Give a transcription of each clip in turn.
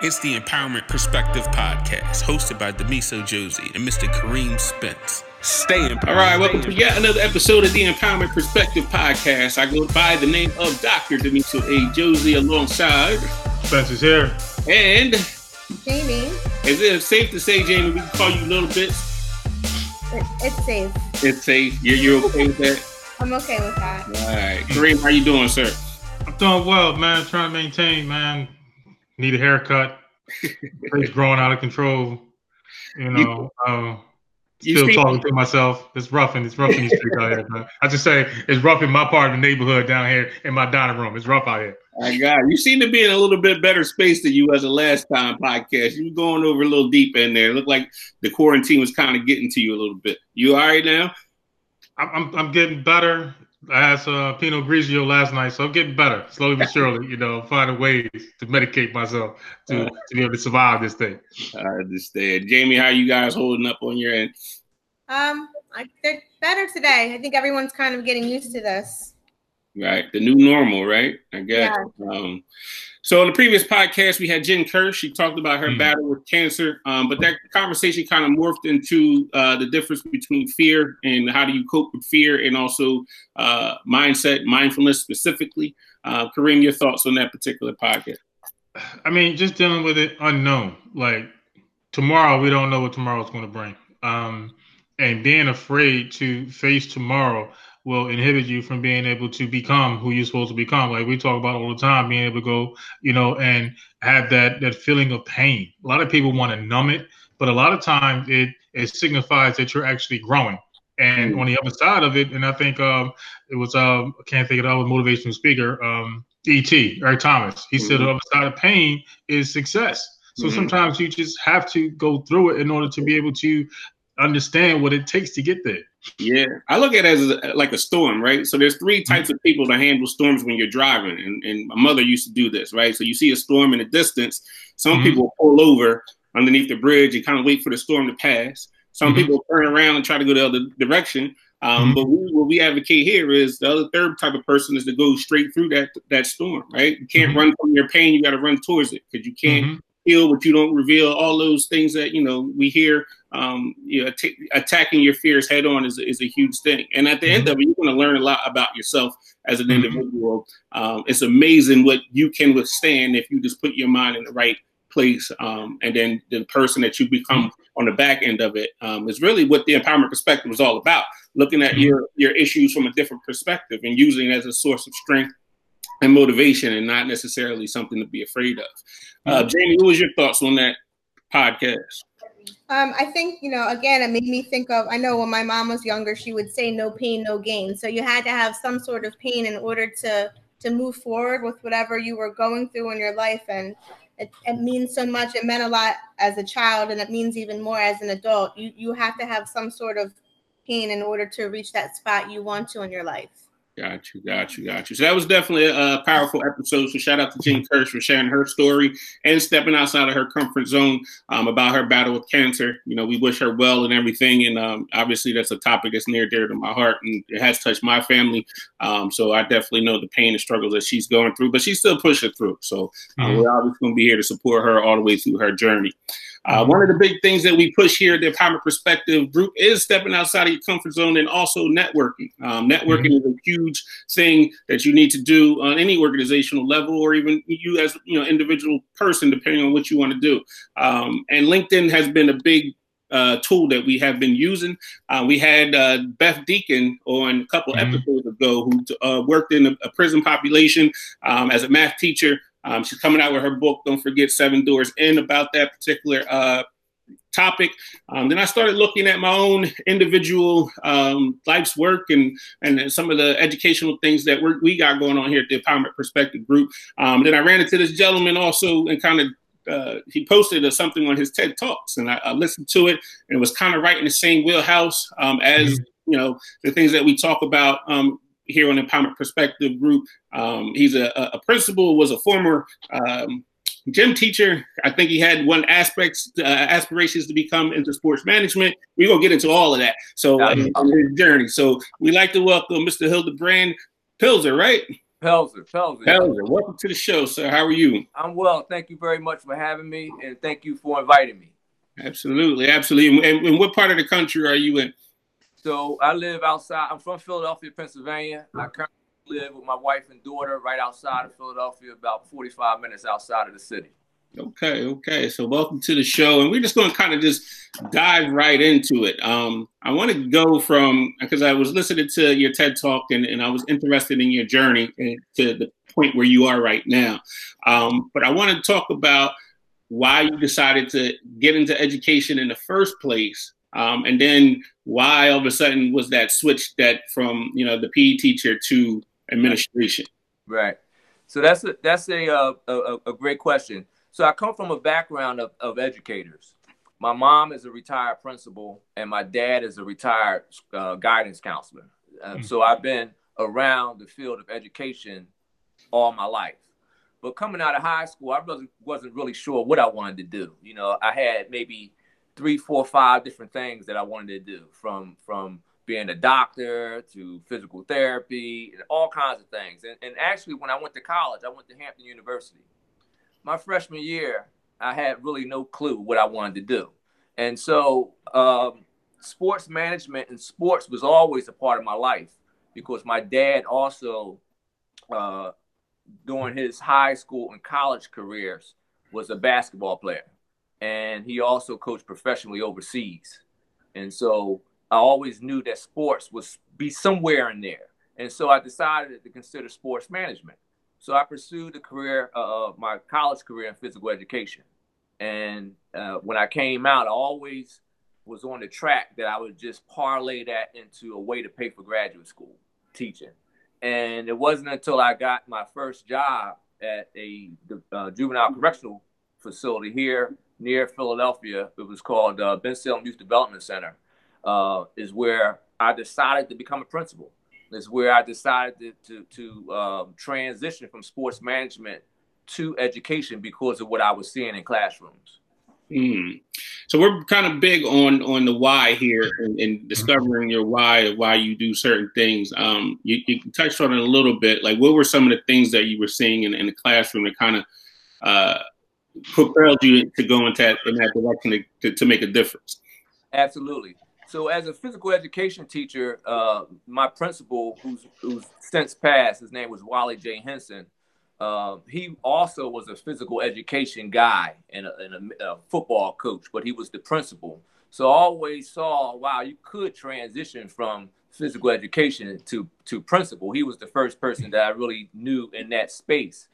It's the Empowerment Perspective Podcast, hosted by Demiso Josie and Mr. Kareem Spence. Stay empowered. All right, welcome to yet another episode of the Empowerment Perspective Podcast. I go by the name of Dr. Demiso A. Josie alongside Spencer's here. And Jamie. Is it safe to say, Jamie, we can call you Little Bits? It, it's safe. It's safe. You're, you're okay with that? I'm okay with that. All right. Kareem, how you doing, sir? I'm doing well, man. Trying to maintain, man need a haircut. Face growing out of control. You know, um, still talking to myself. It's rough and It's rough in these streets out here. Man. I just say it's rough in my part of the neighborhood down here in my dining room. It's rough out here. I got you. Seem to be in a little bit better space than you as a last time podcast. You were going over a little deep in there. It looked like the quarantine was kind of getting to you a little bit. You all right now? I'm, I'm, I'm getting better. I had some Pinot Grigio last night, so I'm getting better slowly but surely. You know, finding ways to medicate myself to, uh, to be able to survive this thing. I understand. Jamie, how you guys holding up on your end? Um, I, they're better today. I think everyone's kind of getting used to this. Right, the new normal, right? I guess. Yeah. Um, so in the previous podcast, we had Jen Kirsch. She talked about her mm-hmm. battle with cancer, um, but that conversation kind of morphed into uh, the difference between fear and how do you cope with fear, and also uh, mindset, mindfulness specifically. Uh, Kareem, your thoughts on that particular podcast? I mean, just dealing with it unknown. Like tomorrow, we don't know what tomorrow is going to bring, um, and being afraid to face tomorrow will inhibit you from being able to become who you're supposed to become. Like we talk about all the time, being able to go, you know, and have that that feeling of pain. A lot of people want to numb it, but a lot of times it it signifies that you're actually growing. And mm-hmm. on the other side of it, and I think um, it was um, I can't think of that was motivational speaker, um, E.T. Eric Thomas. He mm-hmm. said the other side of pain is success. So mm-hmm. sometimes you just have to go through it in order to be able to understand what it takes to get there. Yeah, I look at it as a, like a storm, right? So there's three mm-hmm. types of people to handle storms when you're driving, and, and my mother used to do this, right? So you see a storm in the distance, some mm-hmm. people pull over underneath the bridge and kind of wait for the storm to pass. Some mm-hmm. people turn around and try to go the other direction. Um, mm-hmm. But we, what we advocate here is the other third type of person is to go straight through that that storm, right? You can't mm-hmm. run from your pain; you got to run towards it because you can't mm-hmm. Heal what you don't reveal. All those things that you know we hear um, you know, t- attacking your fears head on is, is a huge thing. And at the mm-hmm. end of it, you're going to learn a lot about yourself as an mm-hmm. individual. Um, it's amazing what you can withstand if you just put your mind in the right place. Um, and then the person that you become mm-hmm. on the back end of it um, is really what the empowerment perspective is all about. Looking at mm-hmm. your your issues from a different perspective and using it as a source of strength and motivation, and not necessarily something to be afraid of. Uh, mm-hmm. Jamie, what was your thoughts on that podcast? Um, I think, you know, again, it made me think of, I know when my mom was younger, she would say no pain, no gain. So you had to have some sort of pain in order to to move forward with whatever you were going through in your life. And it, it means so much. It meant a lot as a child, and it means even more as an adult. You you have to have some sort of pain in order to reach that spot you want to in your life. Got you, got you, got you. So that was definitely a, powerful episode. So shout out to Jen Kirsch for sharing her story and stepping outside of her comfort zone um, about her battle with cancer. You know, we wish her well and everything. And um, obviously, that's a topic that's near dear to my heart, and it has touched my family. Um, so I definitely know the pain and struggles that she's going through, but she's still pushing through. So uh, mm-hmm. we're obviously going to be here to support her all the way through her journey. Uh, one of the big things that we push here at the Empowerment Perspective Group is stepping outside of your comfort zone and also networking. Um, networking mm-hmm. is a huge thing that you need to do on any organizational level, or even you as you know individual person, depending on what you want to do. Um, and LinkedIn has been a big uh, tool that we have been using. Uh, we had uh, Beth Deacon on a couple mm-hmm. episodes ago who uh, worked in a, a prison population um, as a math teacher. Um, she's coming out with her book, Don't Forget Seven Doors In, about that particular uh, topic. Um, then I started looking at my own individual um, life's work and and some of the educational things that we we got going on here at the Empowerment Perspective Group. Um, then I ran into this gentleman also and kind of. Uh, he posted something on his TED Talks, and I, I, listened to it, and it was kind of right in the same wheelhouse um, as mm-hmm. you know the things that we talk about um, here on Empowerment Perspective Group. Um, he's a, a, principal, was a former um, gym teacher. I think he had one aspects uh, aspirations to become into sports management. We're gonna get into all of that. So uh, on his journey. So we like to welcome Mr. Hilderbrand Pilzer, right? Pelzer, Pelzer. Pelzer, welcome to the show, sir. How are you? I'm well. Thank you very much for having me, and thank you for inviting me. Absolutely, absolutely. And, and what part of the country are you in? So I live outside. I'm from Philadelphia, Pennsylvania. I currently live with my wife and daughter right outside of Philadelphia, about 45 minutes outside of the city. Okay, okay. So welcome to the show, and we're just going to kind of just dive right into it. Um, I want to go from because I was listening to your TED talk, and, and I was interested in your journey to the point where you are right now. Um, but I want to talk about why you decided to get into education in the first place, um, and then why all of a sudden was that switch that from you know the PE teacher to administration. Right. So that's a that's a uh, a, a great question. So I come from a background of, of educators. My mom is a retired principal, and my dad is a retired uh, guidance counselor. Uh, mm-hmm. So I've been around the field of education all my life. But coming out of high school, I wasn't, wasn't really sure what I wanted to do. You know, I had maybe three, four, five different things that I wanted to do from from being a doctor to physical therapy and all kinds of things. And, and actually, when I went to college, I went to Hampton University my freshman year, I had really no clue what I wanted to do. And so um, sports management and sports was always a part of my life because my dad also, uh, during his high school and college careers, was a basketball player. And he also coached professionally overseas. And so I always knew that sports was be somewhere in there. And so I decided to consider sports management. So I pursued a career, uh, uh, my college career in physical education. And uh, when I came out, I always was on the track that I would just parlay that into a way to pay for graduate school teaching. And it wasn't until I got my first job at a uh, juvenile correctional facility here near Philadelphia. It was called uh, Bensalem Youth Development Center. Uh, is where I decided to become a principal is where I decided to to, to um, transition from sports management to education because of what I was seeing in classrooms. Mm. So we're kind of big on on the why here and, and discovering your why why you do certain things. Um, you, you, touched on it a little bit. Like, what were some of the things that you were seeing in, in the classroom that kind of uh, propelled you to go into that, in that direction to, to, make a difference? Absolutely. So as a physical education teacher, uh, my principal, who's who's since passed, his name was Wally J. Henson. Uh, he also was a physical education guy and, a, and a, a, football coach, but he was the principal. So I always saw, wow, you could transition from physical education to to principal. He was the first person that I really knew in that space.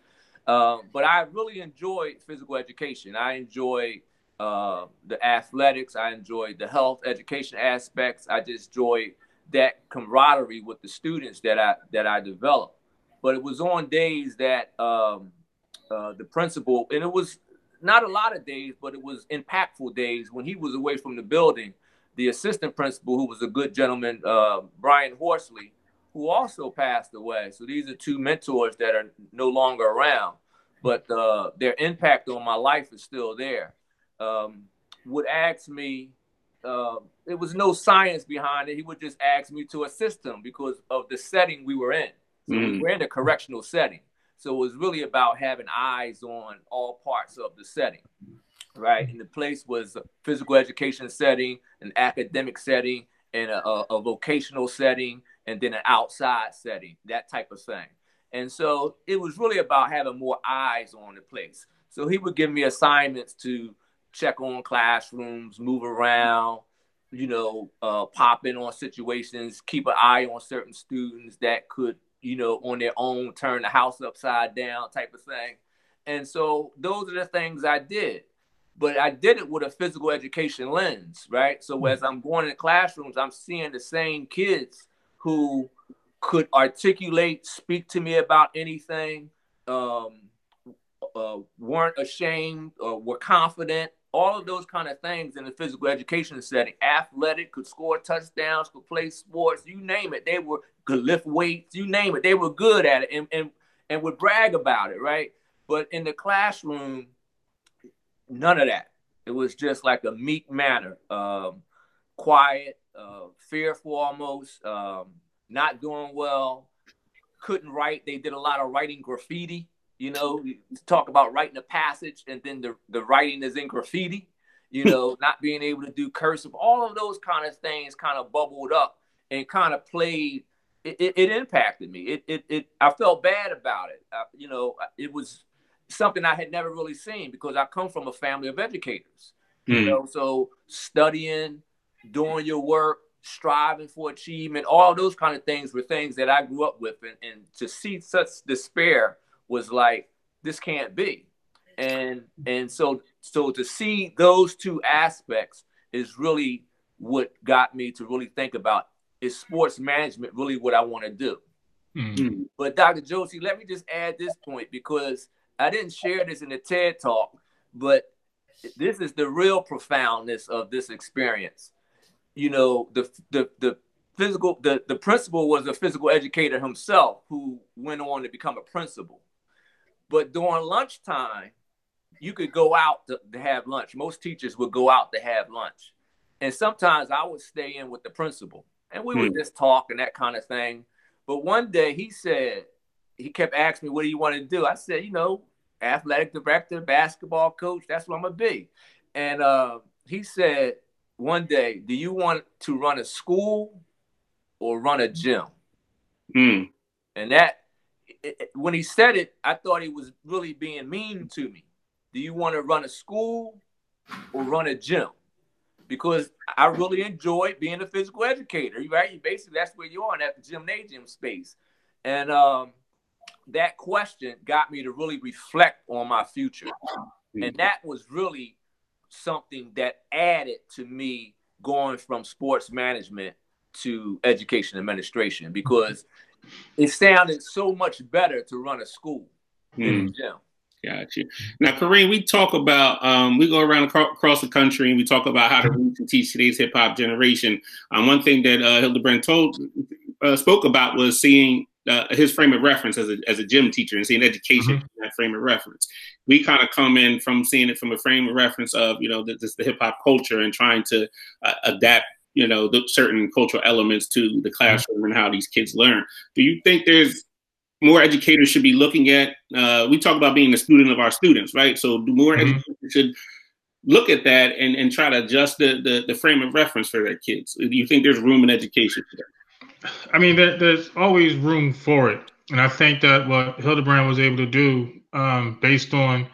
Uh, but I really enjoyed physical education. I enjoyed uh, the athletics. I enjoyed the health education aspects. I just enjoyed that camaraderie with the students that I that I developed. But it was on days that um, uh, the principal, and it was not a lot of days, but it was impactful days when he was away from the building. The assistant principal, who was a good gentleman, uh, Brian Horsley, who also passed away. So these are two mentors that are no longer around, but uh, their impact on my life is still there um, would ask me. Uh, there was no science behind it. He would just ask me to assist him because of the setting we were in. So mm. we were in a correctional setting. So it was really about having eyes on all parts of the setting, right? And the place was a physical education setting, an academic setting, and a, a vocational setting, and then an outside setting, that type of thing. And so it was really about having more eyes on the place. So he would give me assignments to check on classrooms, move around, you know, uh, pop in on situations, keep an eye on certain students that could, you know, on their own turn the house upside down type of thing. And so those are the things I did. But I did it with a physical education lens, right? So hmm. as I'm going in classrooms, I'm seeing the same kids who could articulate, speak to me about anything, um, uh, weren't ashamed or were confident all of those kind of things in the physical education setting. Athletic, could score touchdowns, could play sports, you name it. They were could lift weights, you name it. They were good at it and, and, and would brag about it, right? But in the classroom, none of that. It was just like a meek manner, um, quiet, uh, fearful almost, um, not doing well, couldn't write. They did a lot of writing graffiti. You know, talk about writing a passage and then the, the writing is in graffiti. You know, not being able to do cursive. All of those kind of things kind of bubbled up and kind of played. It, it, it impacted me. It, it, it, I felt bad about it. I, you know, it was something I had never really seen because I come from a family of educators. Mm. You hmm. know, so studying, doing your work, striving for achievement, all those kind of things were things that I grew up with. And, and to see such despair was like, this can't be. And and so so to see those two aspects is really what got me to really think about is sports management really what I want to do. Mm-hmm. But Dr. Josie, let me just add this point because I didn't share this in the TED talk, but this is the real profoundness of this experience. You know, the the the physical the, the principal was a physical educator himself who went on to become a principal. But during lunchtime, you could go out to, to have lunch. Most teachers would go out to have lunch. And sometimes I would stay in with the principal and we hmm. would just talk and that kind of thing. But one day he said, he kept asking me, what do you want to do? I said, you know, athletic director, basketball coach. That's what I'm gonna be. And uh, he said one day, "Do you want to run a school or run a gym?" Mm. And that, it, when he said it, I thought he was really being mean to me. Do you want to run a school or run a gym? Because I really enjoyed being a physical educator. Right? You Basically, that's where you are in that gymnasium space. And um, that question got me to really reflect on my future. And that was really something that added to me going from sports management to education administration because it sounded so much better to run a school mm. than a gym. Got you. Now, Kareem, we talk about um, we go around across the country and we talk about how to reach and teach today's hip hop generation. Um, one thing that uh, Hilderbrand told uh, spoke about was seeing uh, his frame of reference as a, as a gym teacher and seeing education mm-hmm. that frame of reference. We kind of come in from seeing it from a frame of reference of, you know, this, the hip hop culture and trying to uh, adapt, you know, the certain cultural elements to the classroom mm-hmm. and how these kids learn. Do you think there's more educators should be looking at, uh, we talk about being the student of our students, right? So do more mm-hmm. educators should look at that and, and try to adjust the, the, the frame of reference for their kids. Do you think there's room in education for that? I mean, there, there's always room for it, and I think that what Hilderbrand was able to do, um, based on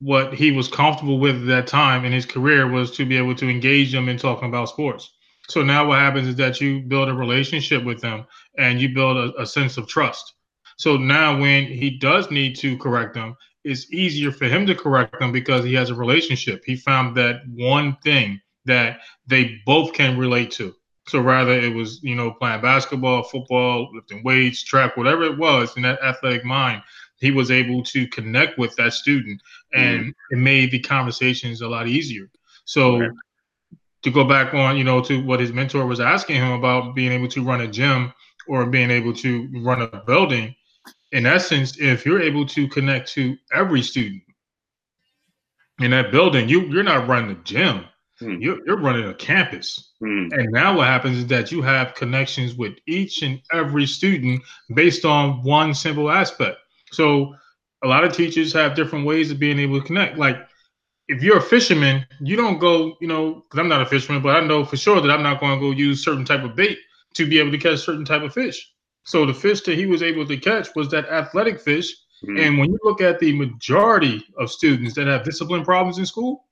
what he was comfortable with at that time in his career, was to be able to engage them in talking about sports. So now what happens is that you build a relationship with them, and you build a, a sense of trust. So now when he does need to correct them, it's easier for him to correct them because he has a relationship. He found that one thing that they both can relate to. So rather it was, you know, playing basketball, football, lifting weights, track, whatever it was in that athletic mind, he was able to connect with that student and mm. it made the conversations a lot easier. So okay. to go back on, you know, to what his mentor was asking him about being able to run a gym or being able to run a building, in essence, if you're able to connect to every student in that building, you you're not running a gym Hmm. You're, you're, running a campus. Hmm. And now what happens is that you have connections with each and every student based on one simple aspect. So a lot of teachers have different ways of being able to connect. Like if you're a fisherman, you don't go, you know, because I'm not a fisherman, but I know for sure that I'm not going to go use certain type of bait to be able to catch certain type of fish. So the fish that he was able to catch was that athletic fish. Mm-hmm. And when you look at the majority of students that have discipline problems in school,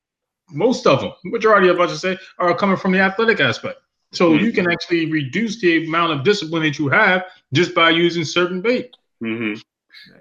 most of them, majority of us, I say, are coming from the athletic aspect. So mm-hmm. you can actually reduce the amount of discipline that you have just by using certain bait. Mm-hmm.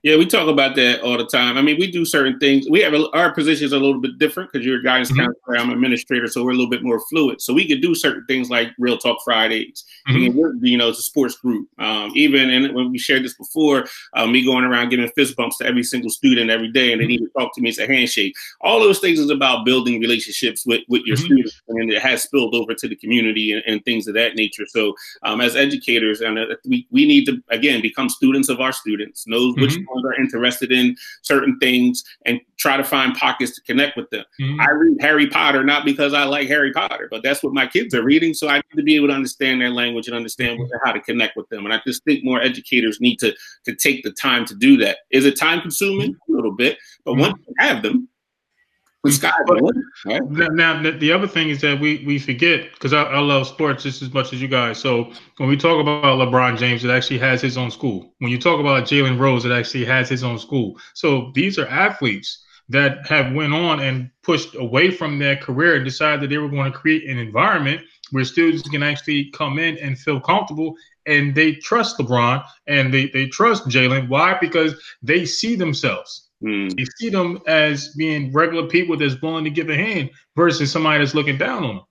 Yeah, we talk about that all the time. I mean, we do certain things. We have a, our positions are a little bit different because you're a guidance mm-hmm. counselor, I'm an administrator, so we're a little bit more fluid. So we could do certain things like Real Talk Fridays. Mm-hmm. you know, it's a sports group. Um, even and when we shared this before, um, me going around giving fist bumps to every single student every day, and they need to talk to me. It's a handshake. All those things is about building relationships with with your mm-hmm. students, and it has spilled over to the community and, and things of that nature. So um, as educators, and uh, we we need to again become students of our students, know what which mm-hmm. are interested in certain things, and try to find pockets to connect with them. Mm-hmm. I read Harry Potter not because I like Harry Potter, but that's what my kids are reading, so I need to be able to understand their language and understand mm-hmm. how to connect with them. And I just think more educators need to to take the time to do that. Is it time consuming? A little bit, but mm-hmm. once you have them, now, the other thing is that we we forget because I, I, love sports just as much as you guys. So when we talk about LeBron James, it actually has his own school. When you talk about Jalen Rose, it actually has his own school. So these are athletes that have went on and pushed away from their career and decided that they were going to create an environment where students can actually come in and feel comfortable and they trust LeBron and they, they trust Jalen. Why? Because they see themselves Mm. They see them as being regular people that's willing to give a hand versus somebody that's looking down on them.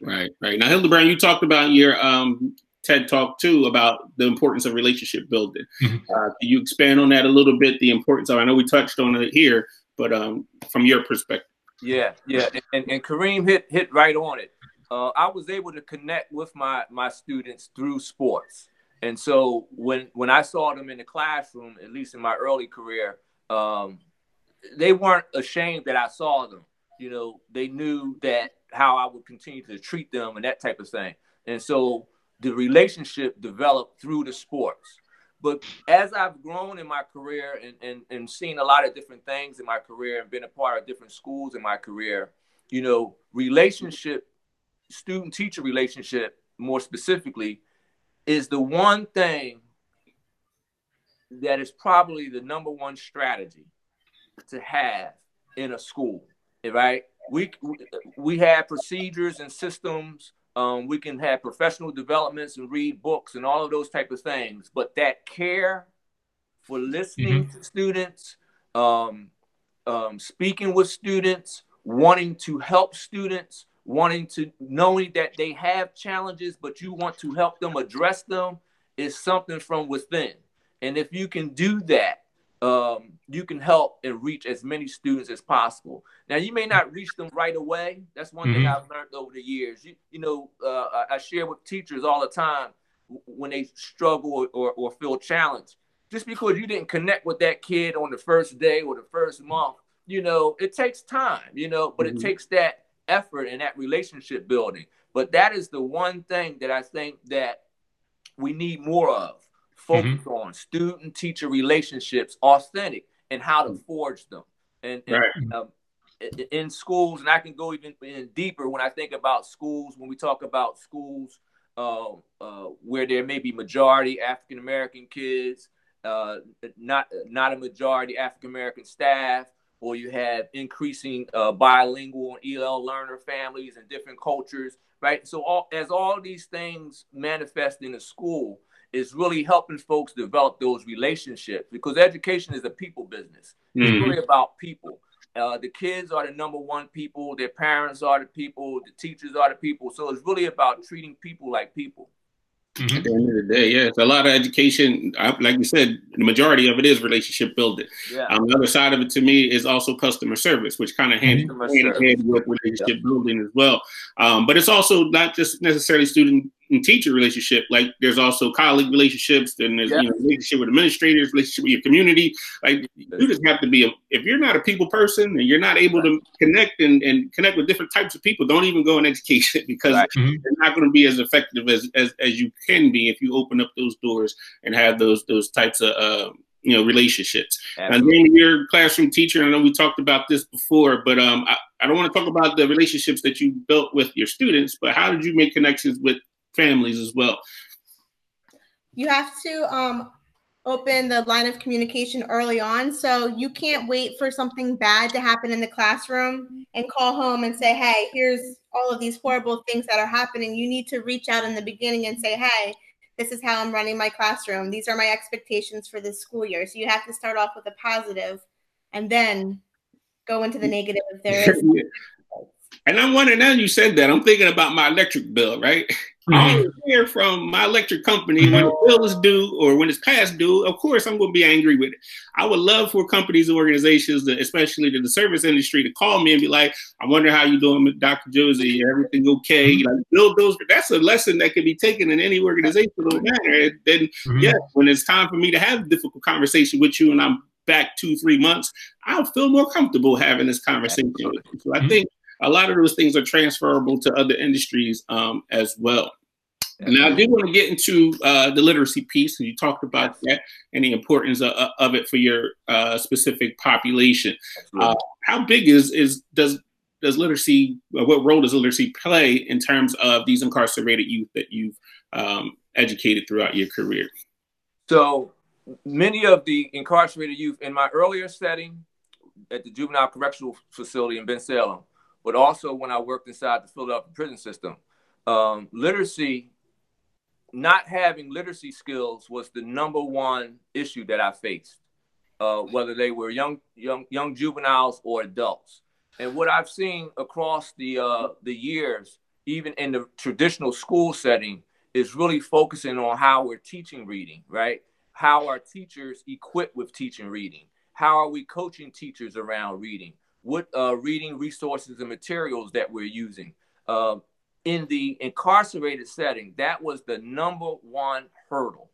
Right, right. Now, Hilderbrand, you talked about your um, TED talk too about the importance of relationship building. Mm-hmm. Uh, can you expand on that a little bit? The importance of I know we touched on it here, but um, from your perspective. Yeah, yeah, and, and Kareem hit hit right on it. Uh, I was able to connect with my my students through sports, and so when when I saw them in the classroom, at least in my early career, um, they weren't ashamed that I saw them. You know, they knew that how I would continue to treat them and that type of thing. And so the relationship developed through the sports. But as I've grown in my career and, and, and seen a lot of different things in my career and been a part of different schools in my career, you know, relationship, student teacher relationship more specifically, is the one thing that is probably the number one strategy to have in a school, right? We we have procedures and systems. Um, we can have professional developments and read books and all of those type of things. But that care for listening mm-hmm. to students, um, um, speaking with students, wanting to help students, wanting to knowing that they have challenges, but you want to help them address them, is something from within. And if you can do that, um, you can help and reach as many students as possible. Now, you may not reach them right away. That's one mm-hmm. thing I've learned over the years. You, you know, uh, I share with teachers all the time when they struggle or, or feel challenged. Just because you didn't connect with that kid on the first day or the first month, you know, it takes time, you know, but mm-hmm. it takes that effort and that relationship building. But that is the one thing that I think that we need more of focus mm-hmm. on student teacher relationships authentic and how to forge them and, and right. um, in schools and i can go even in deeper when i think about schools when we talk about schools uh, uh, where there may be majority african american kids uh, not not a majority african american staff or you have increasing uh, bilingual and el learner families and different cultures right so all, as all these things manifest in a school is really helping folks develop those relationships because education is a people business. Mm-hmm. It's really about people. Uh, the kids are the number one people. Their parents are the people. The teachers are the people. So it's really about treating people like people. Mm-hmm. At the end of the day, yeah, it's a lot of education. Like you said, the majority of it is relationship building. Yeah. Um, the other side of it to me is also customer service, which kind of hand, hand in hand with relationship yep. building as well. Um, but it's also not just necessarily student and teacher relationship. Like there's also colleague relationships, and there's yeah. you know, relationship with administrators, relationship with your community. Like you just have to be a, if you're not a people person and you're not able to connect and, and connect with different types of people, don't even go in education because right. mm-hmm. you're not going to be as effective as, as as you can be if you open up those doors and have those those types of uh, you know relationships. Absolutely. And then you're a classroom teacher. I know we talked about this before, but um, I, I don't want to talk about the relationships that you built with your students, but how did you make connections with families as well. You have to um, open the line of communication early on. So you can't wait for something bad to happen in the classroom and call home and say, hey, here's all of these horrible things that are happening. You need to reach out in the beginning and say, hey, this is how I'm running my classroom. These are my expectations for this school year. So you have to start off with a positive and then go into the negative if there is. And I'm wondering now you said that, I'm thinking about my electric bill, right? I hear from my electric company when the bill is due or when it's past due. Of course, I'm going to be angry with it. I would love for companies and organizations, that, especially to the service industry, to call me and be like, "I wonder how you doing, Dr. Josie? Everything okay?" Mm-hmm. Like, build those. That's a lesson that can be taken in any organizational manner. And then, mm-hmm. yeah, when it's time for me to have a difficult conversation with you, and I'm back two, three months, I'll feel more comfortable having this conversation. So I mm-hmm. think a lot of those things are transferable to other industries um, as well. Now, I do want to get into uh, the literacy piece, and you talked about that and the importance of, of it for your uh, specific population. Uh, how big is is does does literacy? Uh, what role does literacy play in terms of these incarcerated youth that you've um, educated throughout your career? So many of the incarcerated youth in my earlier setting at the juvenile correctional facility in Bensalem, but also when I worked inside the Philadelphia prison system, um, literacy not having literacy skills was the number one issue that I faced, uh, whether they were young, young, young juveniles or adults. And what I've seen across the uh, the years, even in the traditional school setting, is really focusing on how we're teaching reading, right? How are teachers equipped with teaching reading? How are we coaching teachers around reading? What uh, reading resources and materials that we're using? Uh, in the incarcerated setting, that was the number one hurdle.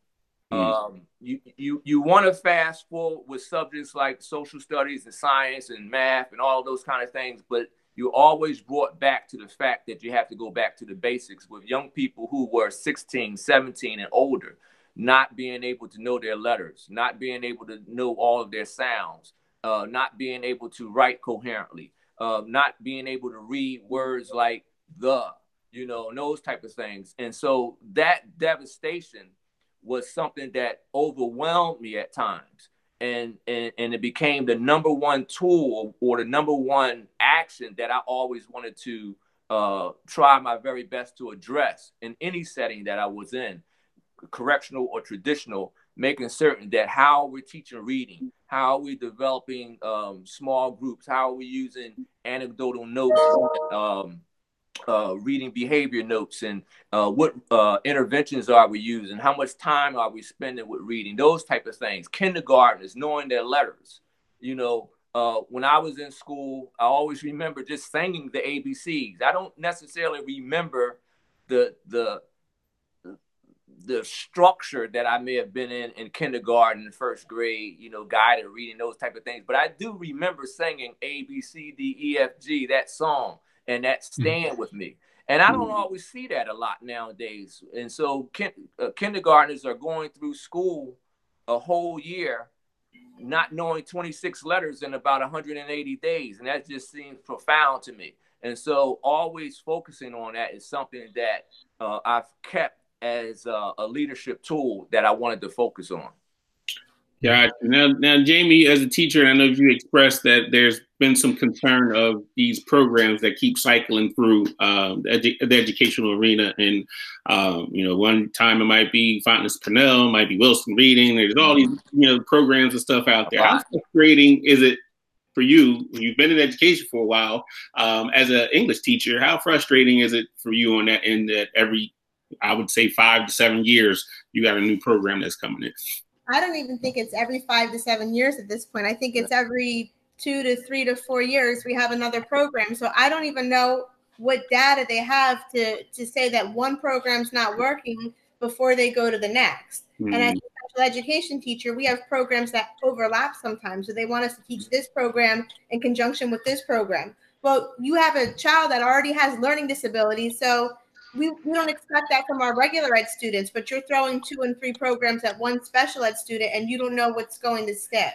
Mm. Um, you you you want to fast forward with subjects like social studies and science and math and all those kind of things, but you always brought back to the fact that you have to go back to the basics with young people who were 16, 17 and older, not being able to know their letters, not being able to know all of their sounds, uh, not being able to write coherently, uh, not being able to read words like the, you know, and those type of things. And so that devastation was something that overwhelmed me at times. And, and, and it became the number one tool or the number one action that I always wanted to uh, try my very best to address in any setting that I was in, correctional or traditional, making certain that how we're teaching reading, how we're developing um, small groups, how we're using anecdotal notes, um, uh, reading behavior notes and uh, what uh, interventions are we using? How much time are we spending with reading? Those type of things. Kindergartners knowing their letters. You know uh, when i was in school i always remember just singing the abcs i don't necessarily remember the the the structure that I may have been in in kindergarten, first grade, you know, guided reading those type of things. But I do remember singing A B C D E F G that song and that hmm. with me. And I don't hmm. always see that a lot nowadays. And so kin- uh, kindergartners are going through school a whole year not knowing 26 letters in about 180 days. And that just seems profound to me. And so always focusing on that is something that uh, I've kept as a, a leadership tool that I wanted to focus on. Yeah. Now, now, Jamie, as a teacher, I know you expressed that there's been some concern of these programs that keep cycling through um, the, edu- the, educational arena. And, um, you know, one time it might be Fountas Pinnell, might be Wilson Reading. There's all these, you know, programs and stuff out there. How frustrating is it for you? You've been in education for a while um, as an English teacher. How frustrating is it for you on that end that every, I would say, five to seven years, you got a new program that's coming in? I don't even think it's every five to seven years at this point. I think it's every two to three to four years we have another program. So I don't even know what data they have to to say that one program's not working before they go to the next. Mm-hmm. And as hmm. a special education teacher, we have programs that overlap sometimes. So they want us to teach this program in conjunction with this program. Well, you have a child that already has learning disabilities, so we, we don't expect that from our regular ed students, but you're throwing two and three programs at one special ed student and you don't know what's going to stick.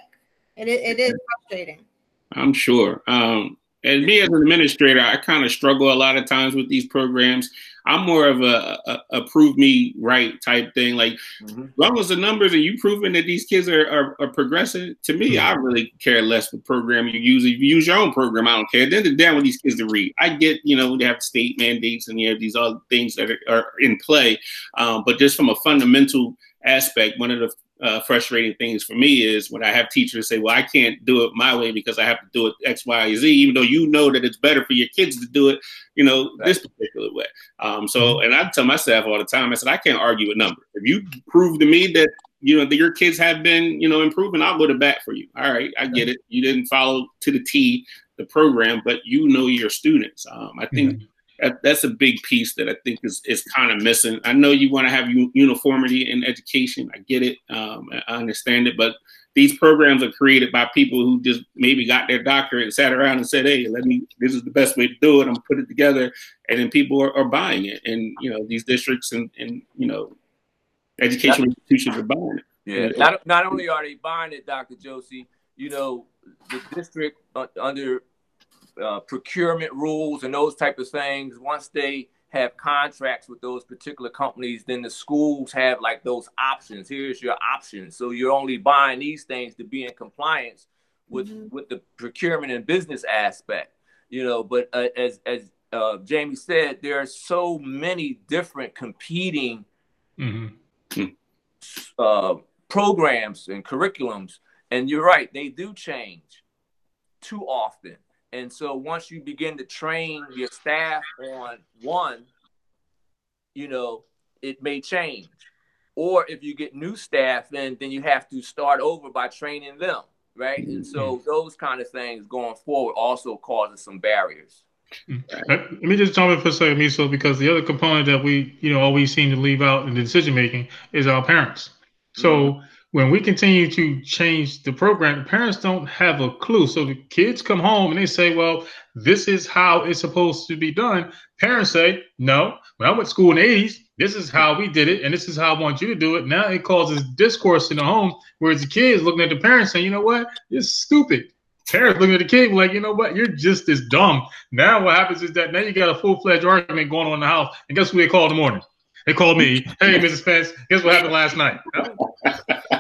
And it, it is frustrating. I'm sure. Um, and me as an administrator, I kind of struggle a lot of times with these programs. I'm more of a, a, a prove me right type thing. Like, mm-hmm. as long as the numbers and you proving that these kids are, are, are progressing, to me, mm-hmm. I really care less what program you use. If you use your own program, I don't care. Then the day with these kids to read. I get, you know, they have state mandates and you have these other things that are, are in play. Um, but just from a fundamental aspect, one of the uh, frustrating things for me is when I have teachers say, "Well, I can't do it my way because I have to do it X, Y, Z," even though you know that it's better for your kids to do it, you know, right. this particular way. Um, so, mm-hmm. and I tell myself all the time, I said, I can't argue a number. If you prove to me that you know that your kids have been, you know, improving, I'll go to bat for you. All right, I get it. You didn't follow to the T the program, but you know your students. Um, I think. Mm-hmm that, that's a big piece that I think is is kind of missing. I know you want to have uniformity in education. I get it. Um, I understand it, but these programs are created by people who just maybe got their doctorate and sat around and said, "Hey, let me. This is the best way to do it. I'm put it together," and then people are, are buying it. And you know, these districts and and you know, educational institutions are buying it. Yeah. Not not only are they buying it, Dr. Josie. You know, the district uh, under uh, procurement rules and those type of things. Once they have contracts with those particular companies, then the schools have like those options. Here's your options. So you're only buying these things to be in compliance with mm-hmm. with the procurement and business aspect. You know, but uh, as as uh, Jamie said, there are so many different competing mm-hmm. uh, programs and curriculums, and you're right, they do change too often. And so once you begin to train your staff on one, you know, it may change. Or if you get new staff, then then you have to start over by training them, right? And so mm-hmm. those kind of things going forward also causes some barriers. Mm-hmm. Let me just jump in for a second, Miso, because the other component that we, you know, always seem to leave out in the decision making is our parents. So mm-hmm when we continue to change the program, the parents don't have a clue. So the kids come home and they say, well, this is how it's supposed to be done. Parents say, no, when I went to school in the 80s, this is how we did it, and this is how I want you to do it. Now it causes discourse in the home, whereas the kids looking at the parents saying, you know what, it's stupid. Parents looking at the kid like, you know what, you're just as dumb. Now what happens is that now you got a full fledged argument going on in the house, and guess who they call in the morning? They called me. Hey, Mrs. Spence, guess what happened last night?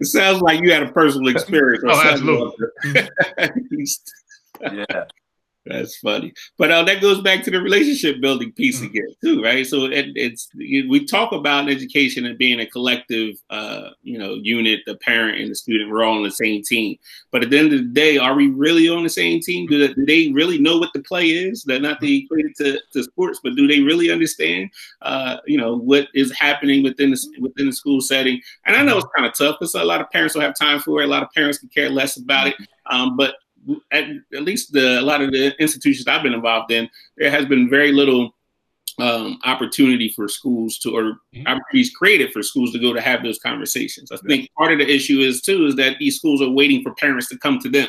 it sounds like you had a personal experience. oh, absolutely. yeah. That's funny, but uh, that goes back to the relationship building piece mm-hmm. again, too, right? So it, it's we talk about education and being a collective, uh, you know, unit. The parent and the student, we're all on the same team. But at the end of the day, are we really on the same team? Do they, do they really know what the play is? They're not the equate to, to sports, but do they really understand, uh, you know, what is happening within the within the school setting? And I know it's kind of tough because a lot of parents don't have time for it. A lot of parents can care less about it. Um, but at, at least the, a lot of the institutions I've been involved in, there has been very little um, opportunity for schools to, or mm-hmm. opportunities created for schools to go to have those conversations. I think part of the issue is too is that these schools are waiting for parents to come to them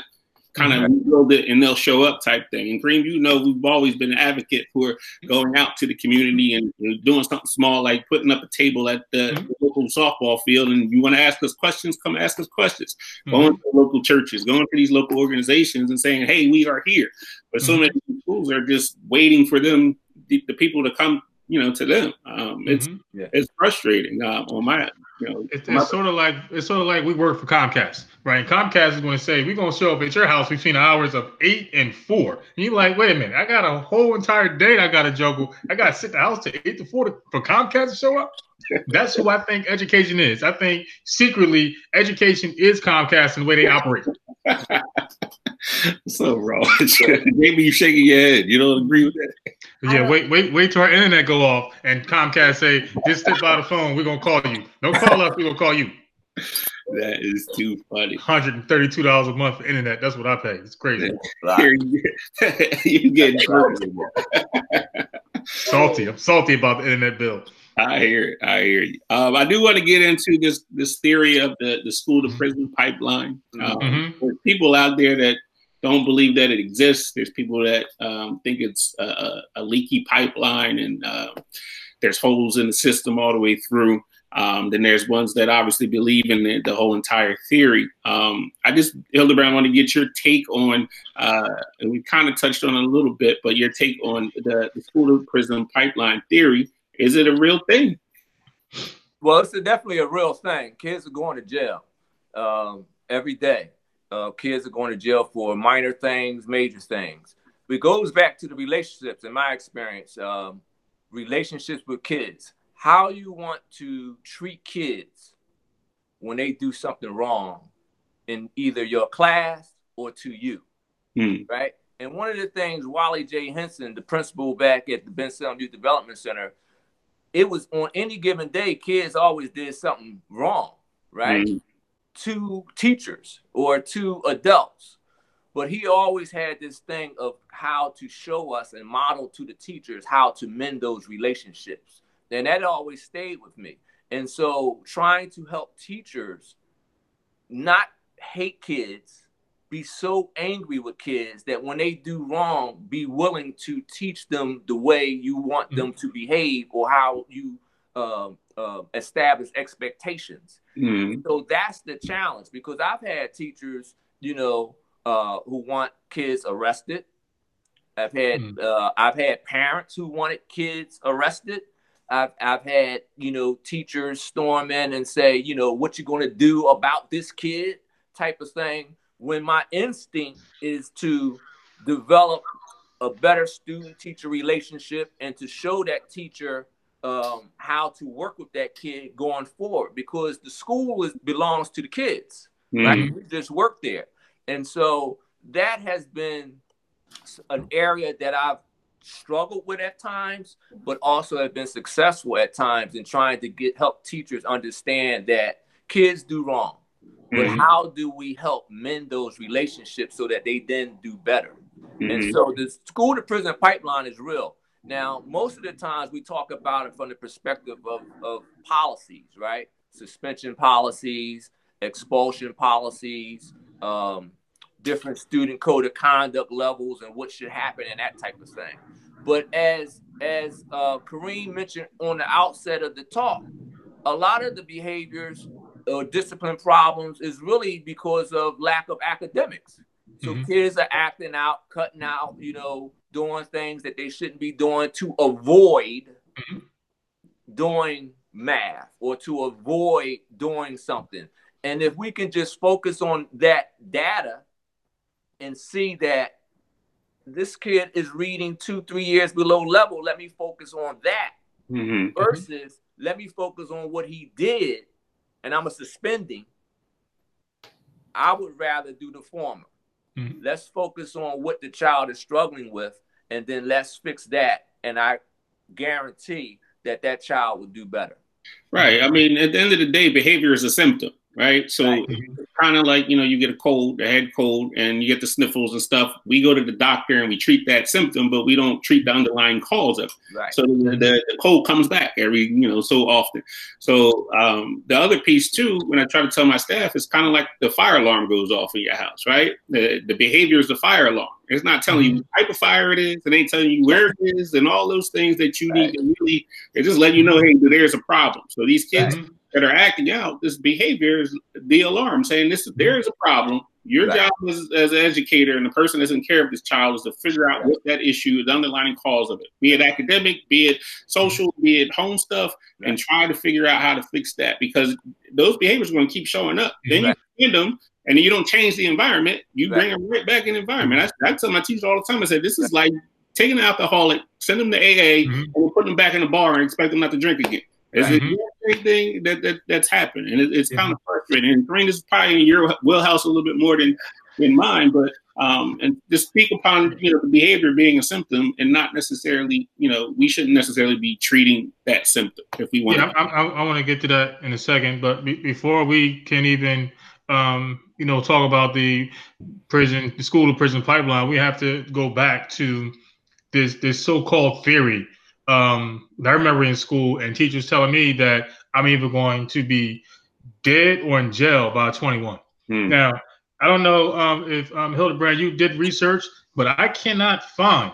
kind of mm-hmm. build it and they'll show up type thing. And Kareem, you know, we've always been an advocate for going out to the community and doing something small like putting up a table at the, mm-hmm. local softball field. And you want to ask us questions, come ask us questions. Mm-hmm. Going to local churches, going to these local organizations and saying, hey, we are here. But so mm-hmm. many schools are just waiting for them, the, the people to come you know, to them. Um, it's mm-hmm. yeah. it's frustrating uh, on my you know. It's, it's sort of like it's sort of like we work for Comcast, right? Comcast is going to say we're going to show up at your house between the hours of eight and four. And you're like, wait a minute, I got a whole entire day I got to juggle. I got to sit the house to eight to four to, for Comcast to show up. That's who I think education is. I think secretly education is Comcast and the way they operate. so wrong. Maybe you're shaking your head. You don't agree with that? Yeah, wait, wait, wait till our internet go off and Comcast say, just step by the phone, we're gonna call you. Don't call us, we're gonna call you. That is too funny. $132 a month for internet. That's what I pay. It's crazy. You're getting salty. I'm salty about the internet bill. I hear it. I hear you. Um, I do want to get into this this theory of the, the school to mm-hmm. prison pipeline. Um, mm-hmm. There's people out there that don't believe that it exists. There's people that um, think it's a, a, leaky pipeline and uh, there's holes in the system all the way through. Um, then there's ones that obviously believe in the, the whole entire theory. Um, I just, Hilderbrand, want to get your take on, uh, and we kind of touched on it a little bit, but your take on the, the school to prison pipeline theory is it a real thing? Well, it's a, definitely a real thing. Kids are going to jail um, every day. Uh, kids are going to jail for minor things, major things. But it goes back to the relationships. In my experience, um, relationships with kids. How you want to treat kids when they do something wrong in either your class or to you, Mm. right? And one of the things Wally J. Henson, the principal back at the Benson Youth Development Center, it was on any given day, kids always did something wrong, right? Mm. To teachers or to adults. But he always had this thing of how to show us and model to the teachers how to mend those relationships. And that always stayed with me. And so trying to help teachers not hate kids, be so angry with kids that when they do wrong, be willing to teach them the way you want them to behave or how you uh, uh, establish expectations. Mm. So that's the challenge because I've had teachers, you know, uh, who want kids arrested. I've had Mm. uh, I've had parents who wanted kids arrested. I've I've had you know teachers storm in and say, you know, what you going to do about this kid, type of thing. When my instinct is to develop a better student-teacher relationship and to show that teacher um, how to work with that kid going forward, because the school is belongs to the kids Mm. right? We just work there. And so that has been an area that I've struggled with at times, but also have been successful at times in trying to get help teachers understand that kids do wrong. But Mhm. how do we help mend those relationships so that they then do better? And Mhm. so the school to prison pipeline is real. Now, most of the times we talk about it from the perspective of, of policies, right? Suspension policies, expulsion policies, um, different student code of conduct levels, and what should happen and that type of thing. But as as uh, Kareem mentioned on the outset of the talk, a lot of the behaviors or discipline problems is really because of lack of academics. So Mhm. kids are acting out, cutting out, you know, doing things that they shouldn't be doing to avoid Mhm. doing math or to avoid doing something. And if we can just focus on that data and see that this kid is reading two, three years below level, let me focus on that Mhm. versus let me focus on what he did and I'm a suspending. I would rather do the former. Mhm. Let's focus on what the child is struggling with and then let's fix that. And I guarantee that that child will do better. Right. I mean, at the end of the day, behavior is a symptom, right? So Right. kind of like you know, you get a cold, a head cold, and you get the sniffles and stuff. We go to the doctor and we treat that symptom, but we don't treat the underlying cause of it. Right. So the, the, the cold comes back every you know so often. So um, the other piece too, when I try to tell my staff, is kind of like the fire alarm goes off in your house, right? The the behavior is the fire alarm. It's not telling you what type of fire it is. It ain't telling you where it is and all those things that you need to really. It just let you know, hey, there's a problem. So these kids Mhm. That are acting out this behavior is the alarm saying this mm-hmm. there is a problem. Your Right. job as, as an educator and the person that's in care of this child is to figure out what that issue, is, the underlying cause of it, be it academic, be it social, mm-hmm. be it home stuff, and try to figure out how to fix that because those behaviors are going to keep showing up. Then you end them and you don't change the environment, you bring them right back in the environment. Mm-hmm. I, I tell my teachers all the time, I say, this is like taking an alcoholic, send them to AA, Mhm. and putting them back in the bar and expect them not to drink again. It's Right. the exact same thing that, that that's happened, and it, it's Yeah. kind of frustrating. And this is probably in your wheelhouse a little bit more than than mine, but um, and just speak upon you know the behavior being a symptom and not necessarily you know we shouldn't necessarily be treating that symptom if we want. Yeah, I, I, I want to get to that in a second, but be, before we can even, um, you know, talk about the prison, the school to prison pipeline, we have to go back to this this so-called theory. Um, I remember in school and teachers telling me that I'm either going to be dead or in jail by 21. Hmm. Now, I don't know um, if um, Hilderbrand, you did research, but I cannot find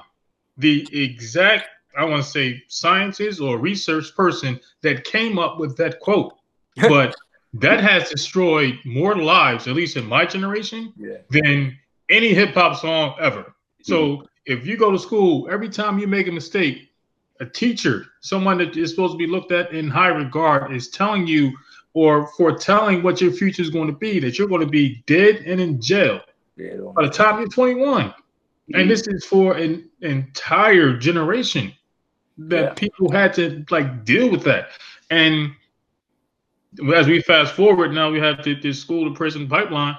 the exact, I want to say, scientist or research person that came up with that quote. But that has destroyed more lives, at least in my generation, Yeah. than any hip hop song ever. So if you go to school, every time you make a mistake, a teacher, someone that is supposed to be looked at in high regard, is telling you or foretelling what your future is going to be, that you're going to be dead and in jail Yeah, by the time you're 21. And mm-hmm. this is for an entire generation that Yeah. people had to like deal with that. And as we fast forward now, we have this school to prison pipeline.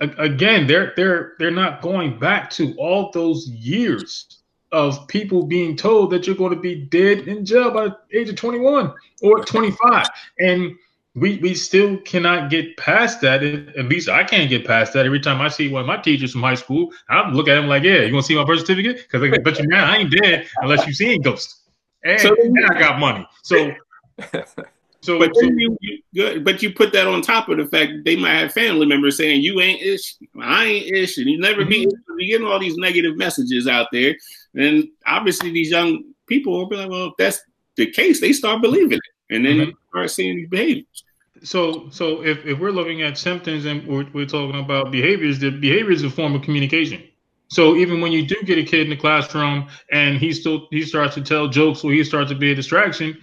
Again, they're they're they're not going back to all those years of people being told that you're going to be dead in jail by the age of 21 or 25, and we we still cannot get past that. At least I can't get past that. Every time I see one of my teachers from high school, I look at them like, "Yeah, you want to see my birth certificate? Because I bet you now I ain't dead unless you see a ghost, and, so, and I got money." So. So, but so, you, you, but you put that on top of the fact that they might have family members saying you ain't ish, I ain't ish, and you never mm-hmm. be. You getting all these negative messages out there, and obviously these young people will be like, well, if that's the case, they start believing it, and then mm-hmm. start seeing these behaviors. So, so if, if we're looking at symptoms and we're, we're talking about behaviors, the behavior is a form of communication. So even when you do get a kid in the classroom and he still he starts to tell jokes or he starts to be a distraction,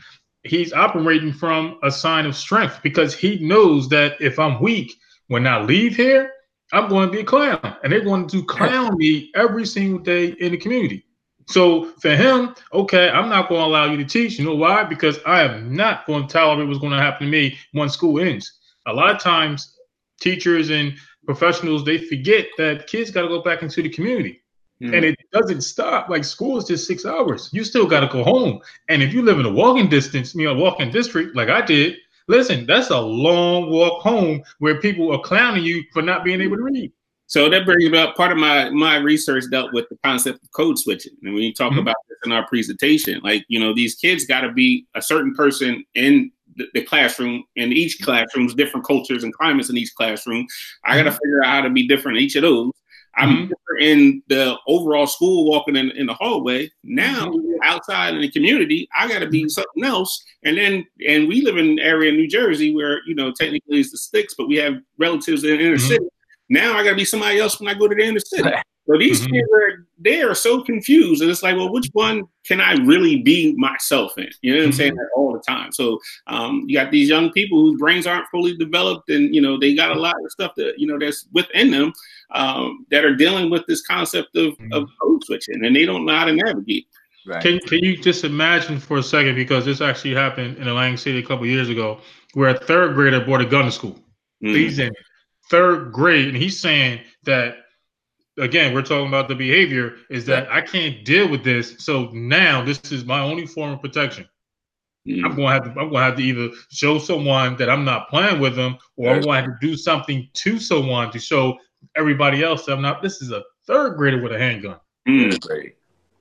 he's operating from a sign of strength because he knows that if I'm weak, when I leave here, I'm going to be a clown, and they're going to clown me every single day in the community. So for him, okay, I'm not going to allow you to teach. You know why? Because I am not going to tolerate what's going to happen to me when school ends. A lot of times, teachers and professionals they forget that kids got to go back into the community. Mm-hmm. And it doesn't stop. Like school is just six hours. You still got to go home. And if you live in a walking distance, you know, walking district like I did, listen, that's a long walk home where people are clowning you for not being able to read. So that brings up part of my my research dealt with the concept of code switching. And we talk mm-hmm. about this in our presentation, like you know, these kids got to be a certain person in the, the classroom. In each classroom's different cultures and climates in each classroom. I got to mm-hmm. figure out how to be different in each of those. I'm mm-hmm. in the overall school walking in, in the hallway. Now mm-hmm. outside in the community, I got to be something else. And then, and we live in an area in New Jersey where, you know, technically it's the sticks, but we have relatives in the inner mm-hmm. city. Now I got to be somebody else when I go to the inner city. So these mm-hmm. kids are they are so confused, and it's like, well, which one can I really be myself in? You know what I'm mm-hmm. saying? That all the time. So um, you got these young people whose brains aren't fully developed, and you know they got a lot of stuff that you know that's within them um, that are dealing with this concept of, mm-hmm. of code switching, and they don't know how to navigate. Right. Can Can you just imagine for a second because this actually happened in Atlantic City a couple years ago, where a third grader brought a gun to school. Mm-hmm. He's in third grade, and he's saying that again, we're talking about the behavior is that I can't deal with this. So now this is my only form of protection. Mm. I'm going to have to. I'm going to have to either show someone that I'm not playing with them, or I'm going to have to do something to someone to show everybody else that I'm not. This is a third grader with a handgun. Mm. Third grade.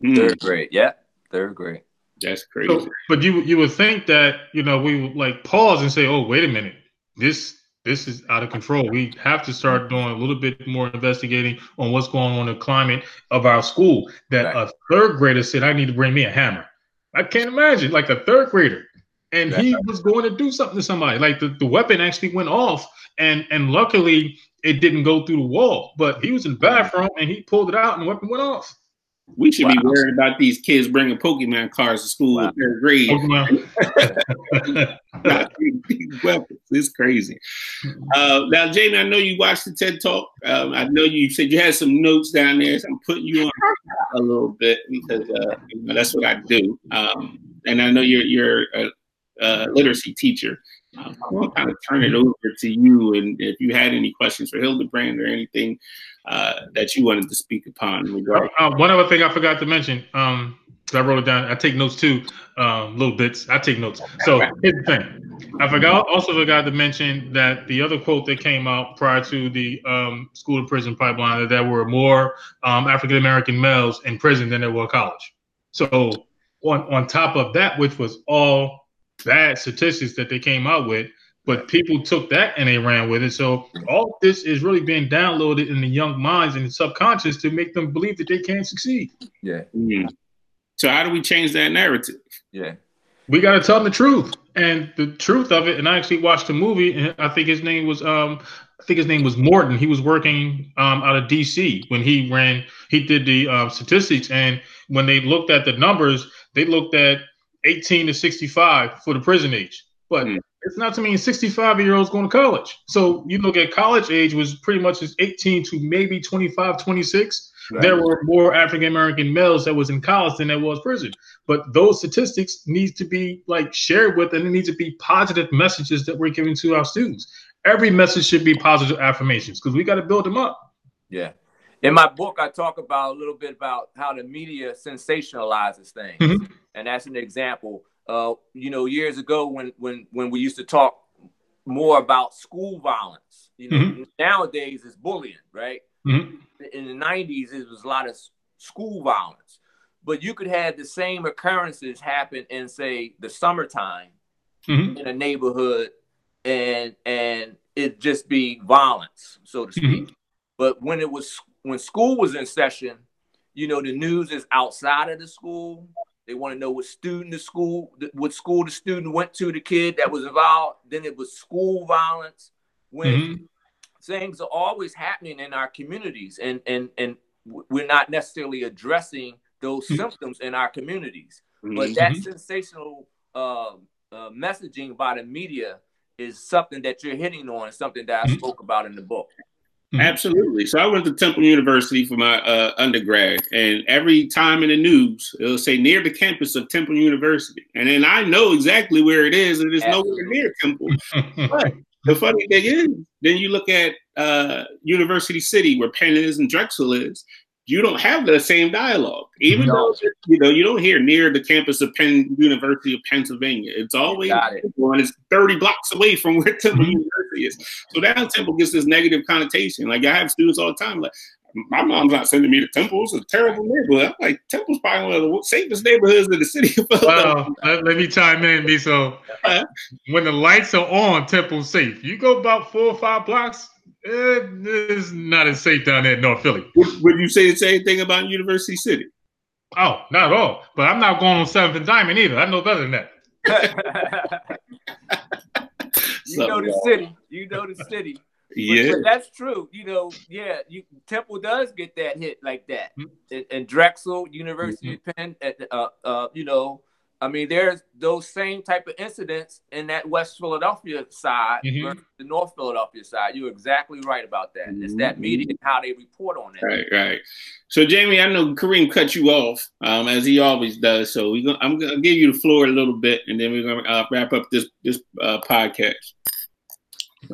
Mm. Third grade. Yeah. Third grade. That's crazy. So, but you you would think that you know we would like pause and say, oh wait a minute, this this is out of control. We have to start doing a little bit more investigating on what's going on in the climate of our school. That right. a third grader said, I need to bring me a hammer. I can't imagine, like a third grader. And he was going to do something to somebody. Like the, the weapon actually went off, and and luckily it didn't go through the wall. But he was in the bathroom and he pulled it out, and the weapon went off. We should wow. be worried about these kids bringing Pokemon cards to school wow. in their grade. weapons. It's crazy. Uh, now, Jamie, I know you watched the TED Talk. Um, I know you said you had some notes down there. So I'm putting you on a little bit because uh, you know, that's what I do. Um, and I know you're you're a, a literacy teacher. Um, I want to kind of turn it over to you, and if you had any questions for Hilderbrand or anything uh, that you wanted to speak upon. Regarding- uh, uh, one other thing I forgot to mention. Um, I wrote it down. I take notes too, um, little bits. I take notes. So here's the thing. I forgot. Also forgot to mention that the other quote that came out prior to the um, school to prison pipeline that there were more um, African American males in prison than there were college. So on on top of that, which was all bad statistics that they came out with, but people took that and they ran with it. So all this is really being downloaded in the young minds and the subconscious to make them believe that they can't succeed. Yeah. Mm-hmm. So how do we change that narrative? Yeah. We got to tell them the truth and the truth of it. And I actually watched a movie, and I think his name was um, I think his name was Morton. He was working um, out of DC when he ran. He did the uh, statistics, and when they looked at the numbers, they looked at 18 to 65 for the prison age. But mm it's not to mean 65 year olds going to college. So you look at college age was pretty much just 18 to maybe 25, 26. Right. There were more African American males that was in college than there was prison. But those statistics need to be like shared with, and it needs to be positive messages that we're giving to our students. Every message should be positive affirmations because we got to build them up. Yeah. In my book, I talk about a little bit about how the media sensationalizes things, mm-hmm. and that's an example. Uh, you know, years ago when when when we used to talk more about school violence, you know, mm-hmm. nowadays it's bullying, right? Mm-hmm. In the '90s, it was a lot of school violence, but you could have the same occurrences happen in, say, the summertime mm-hmm. in a neighborhood, and and it just be violence, so to speak. Mm-hmm. But when it was when school was in session, you know, the news is outside of the school. They want to know what student the school, what school the student went to, the kid that was involved. Then it was school violence. When mm-hmm. things are always happening in our communities, and and and we're not necessarily addressing those mm-hmm. symptoms in our communities. Mm-hmm. But that sensational uh, uh, messaging by the media is something that you're hitting on, something that I mm-hmm. spoke about in the book. Mm-hmm. Absolutely. So I went to Temple University for my uh, undergrad, and every time in the news, it'll say near the campus of Temple University, and then I know exactly where it is, and it's Absolutely. nowhere near Temple. but the funny thing is, then you look at uh, University City, where Penn is and Drexel is, you don't have the same dialogue. Even no. though you know you don't hear near the campus of Penn University of Pennsylvania. It's always and it's 30 blocks away from where Temple mm-hmm. University is. So that Temple gets this negative connotation. Like I have students all the time, like my mom's not sending me to Temple. It's a terrible neighborhood. I'm like Temple's probably one of the safest neighborhoods in the city of Philadelphia. Well, let, me chime in, B. So uh, when the lights are on, Temple's safe. You go about four or five blocks, it's not as safe down there in North Philly. Would, would, you say the same thing about University City? Oh, not at all. But I'm not going on Seventh and Diamond either. I know better than that. you know the city. You know the city. Yeah, but, but that's true. You know, yeah, you, Temple does get that hit like that, mm-hmm. and, and, Drexel, University mm-hmm. of Penn, uh, uh, you know, I mean, there's those same type of incidents in that West Philadelphia side mm-hmm. versus the North Philadelphia side. You're exactly right about that. It's that mm-hmm. media and how they report on it. Right, right. So, Jamie, I know Kareem cut you off um, as he always does. So, we gonna, I'm going to give you the floor a little bit, and then we're going to uh, wrap up this this uh, podcast.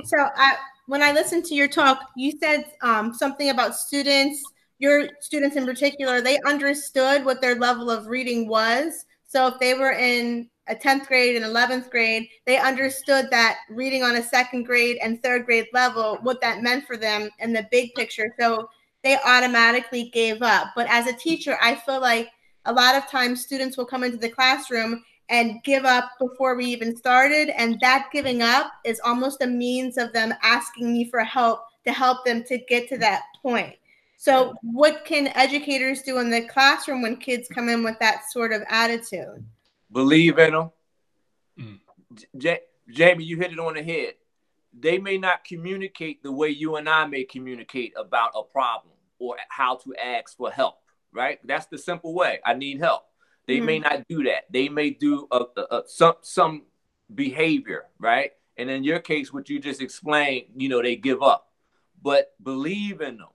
So, I, when I listened to your talk, you said um, something about students. Your students in particular, they understood what their level of reading was so if they were in a 10th grade and 11th grade, they understood that reading on a second grade and third grade level, what that meant for them in the big picture. So they automatically gave up. But as a teacher, I feel like a lot of times students will come into the classroom and give up before we even started. And that giving up is almost a means of them asking me for help to help them to get to that point. So, what can educators do in the classroom when kids come in with that sort of attitude? Believe in them. Mm. J- Jamie, you hit it on the head. They may not communicate the way you and I may communicate about a problem or how to ask for help, right? That's the simple way. I need help. They mm-hmm. may not do that. They may do a, a, a, some some behavior, right? And in your case, what you just explained, you know, they give up. But believe in them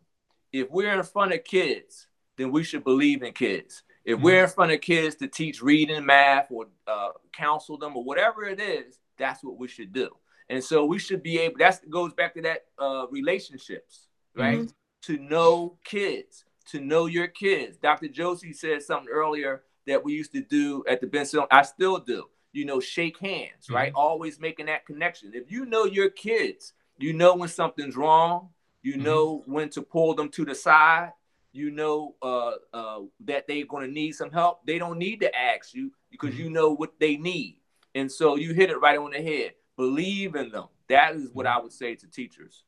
if we're in front of kids, then we should believe in kids. If mm-hmm. we're in front of kids to teach reading, math, or uh, counsel them, or whatever it is, that's what we should do. And so we should be able. That goes back to that uh, relationships, right? Mm-hmm. To know kids, to know your kids. Dr. Josie said something earlier that we used to do at the Benson. I still do. You know, shake hands, mm-hmm. right? Always making that connection. If you know your kids, you know when something's wrong you mm-hmm. know when to pull them to the side. You know uh, uh, that they're going to need some help. They don't need to ask you because mm-hmm. you know what they need. And so you hit it right on the head. Believe in them. That is what mm-hmm. I would say to teachers.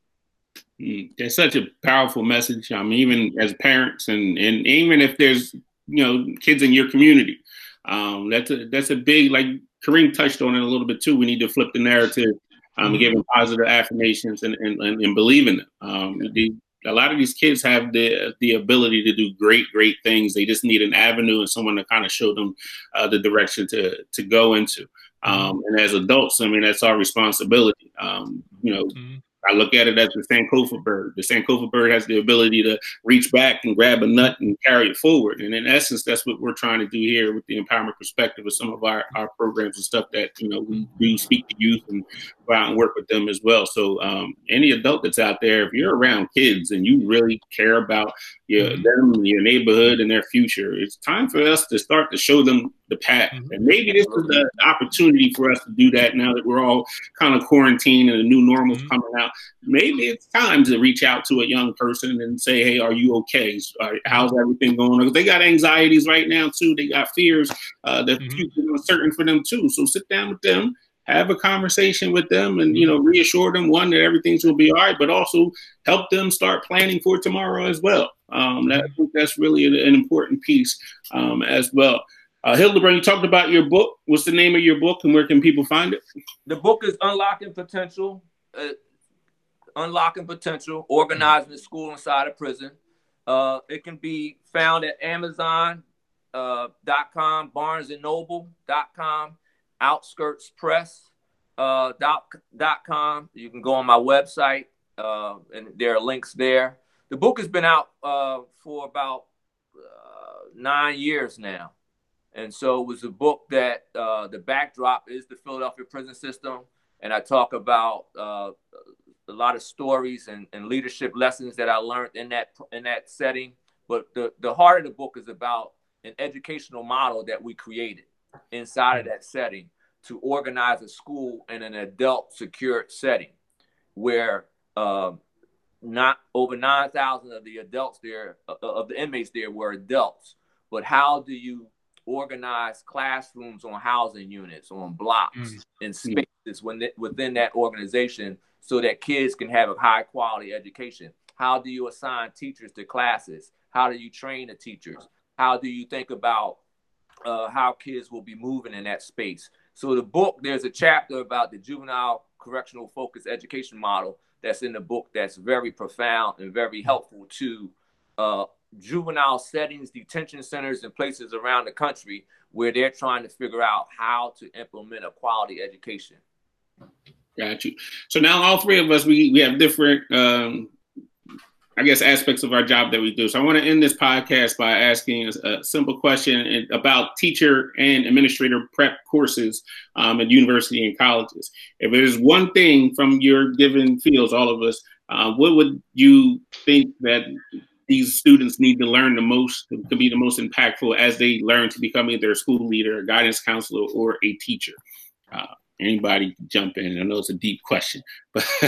Mm, it's such a powerful message. I mean, even as parents, and and even if there's you know kids in your community, um, that's a that's a big like Kareem touched on it a little bit too. We need to flip the narrative um, mm-hmm. giving positive affirmations and, and, and, and believing them. Um, the, a lot of these kids have the the ability to do great, great things. They just need an avenue and someone to kind of show them uh, the direction to to go into. Mm-hmm. Um, and as adults, I mean, that's our responsibility. Um, you know, mm-hmm. I look at it as the Sankofa bird. The Sankofa bird has the ability to reach back and grab a nut and carry it forward. And in essence, that's what we're trying to do here with the empowerment perspective of some of our, our programs and stuff that, you know, we do speak to youth and go out and work with them as well. So um, any adult that's out there, if you're around kids and you really care about your, mm-hmm. them, your neighborhood and their future, it's time for us to start to show them the path. Mm-hmm. And maybe this is the opportunity for us to do that now that we're all kind of quarantined and the new normal's mm-hmm. coming out. Maybe it's time to reach out to a young person and say, "Hey, are you okay? How's everything going?" Because they got anxieties right now too. They got fears. Uh, the mm-hmm. future is uncertain for them too. So sit down with them have a conversation with them and you know reassure them one that everything's will be all right but also help them start planning for tomorrow as well um, that, that's really an, an important piece um, as well uh, Hilderbrand, you talked about your book. What's the name of your book and where can people find it? The book is Unlocking Potential, uh, Unlocking Potential, Organizing the School Inside a Prison. Uh, it can be found at Amazon.com, uh, Barnes and Noble.com, Outskirts Press. Uh. You can go on my website, uh, and there are links there. The book has been out uh, for about uh, nine years now. And so it was a book that uh, the backdrop is the Philadelphia prison system. And I talk about uh, a lot of stories and, and leadership lessons that I learned in that in that setting. But the, the heart of the book is about an educational model that we created inside of that setting to organize a school in an adult secured setting where uh, not over 9,000 of the adults there, uh, of the inmates there were adults. But how do you organize classrooms on housing units, on blocks, mm. and spaces within, within that organization so that kids can have a high quality education? How do you assign teachers to classes? How do you train the teachers? How do you think about uh, how kids will be moving in that space? So, the book, there's a chapter about the juvenile correctional focused education model that's in the book that's very profound and very helpful to uh, juvenile settings, detention centers, and places around the country where they're trying to figure out how to implement a quality education. Got you. So now all three of us, we, we have different, um, I guess, aspects of our job that we do. So I want to end this podcast by asking a, simple question about teacher and administrator prep courses um, at university and colleges. If there's one thing from your given fields, all of us, uh, what would you think that these students need to learn the most to be the most impactful as they learn to become either a school leader, a guidance counselor, or a teacher. Uh, anybody jump in? I know it's a deep question, but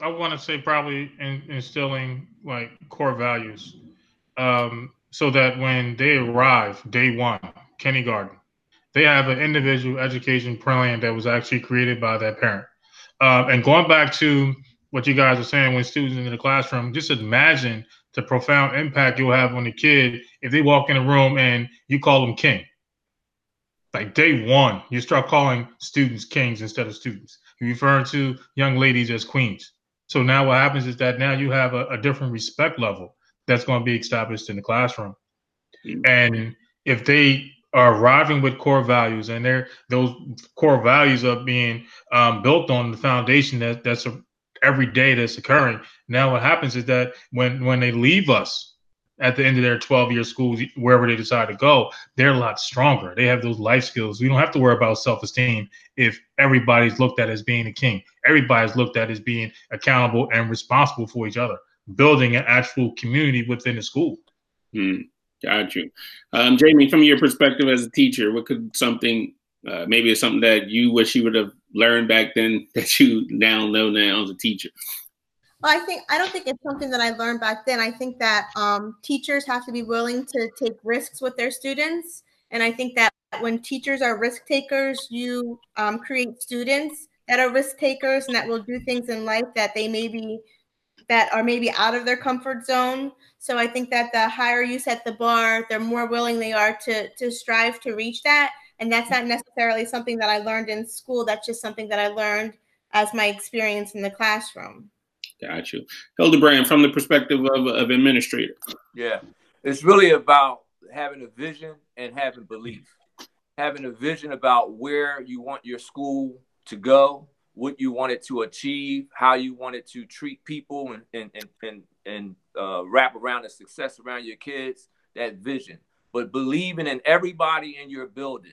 I want to say probably in, instilling like core values, um, so that when they arrive day one, kindergarten, they have an individual education plan that was actually created by that parent. Uh, and going back to what you guys are saying when students in the classroom, just imagine the profound impact you'll have on the kid if they walk in a room and you call them king. Like day one, you start calling students kings instead of students. You refer to young ladies as queens. So now what happens is that now you have a, a different respect level that's going to be established in the classroom. And if they are arriving with core values and they're those core values are being um, built on the foundation that that's a, every day that's occurring. Now what happens is that when when they leave us at the end of their 12 year schools, wherever they decide to go, they're a lot stronger. They have those life skills. We don't have to worry about self esteem if everybody's looked at as being a king. Everybody's looked at as being accountable and responsible for each other, building an actual community within the school. Hmm. Got you. Um, Jamie, from your perspective as a teacher, what could something, uh, maybe it's something that you wish you would have learned back then that you now know now as a teacher? Well, I think I don't think it's something that I learned back then. I think that um, teachers have to be willing to take risks with their students, and I think that when teachers are risk takers, you um, create students that are risk takers and that will do things in life that they maybe that are maybe out of their comfort zone. So I think that the higher you set the bar, the more willing they are to to strive to reach that. And that's not necessarily something that I learned in school. That's just something that I learned as my experience in the classroom. Got you. Hilderbrand, from the perspective of, of administrator. Yeah, it's really about having a vision and having belief. Having a vision about where you want your school to go, what you wanted to achieve, how you wanted to treat people, and and and and, and uh, wrap around the success around your kids. That vision, but believing in everybody in your building,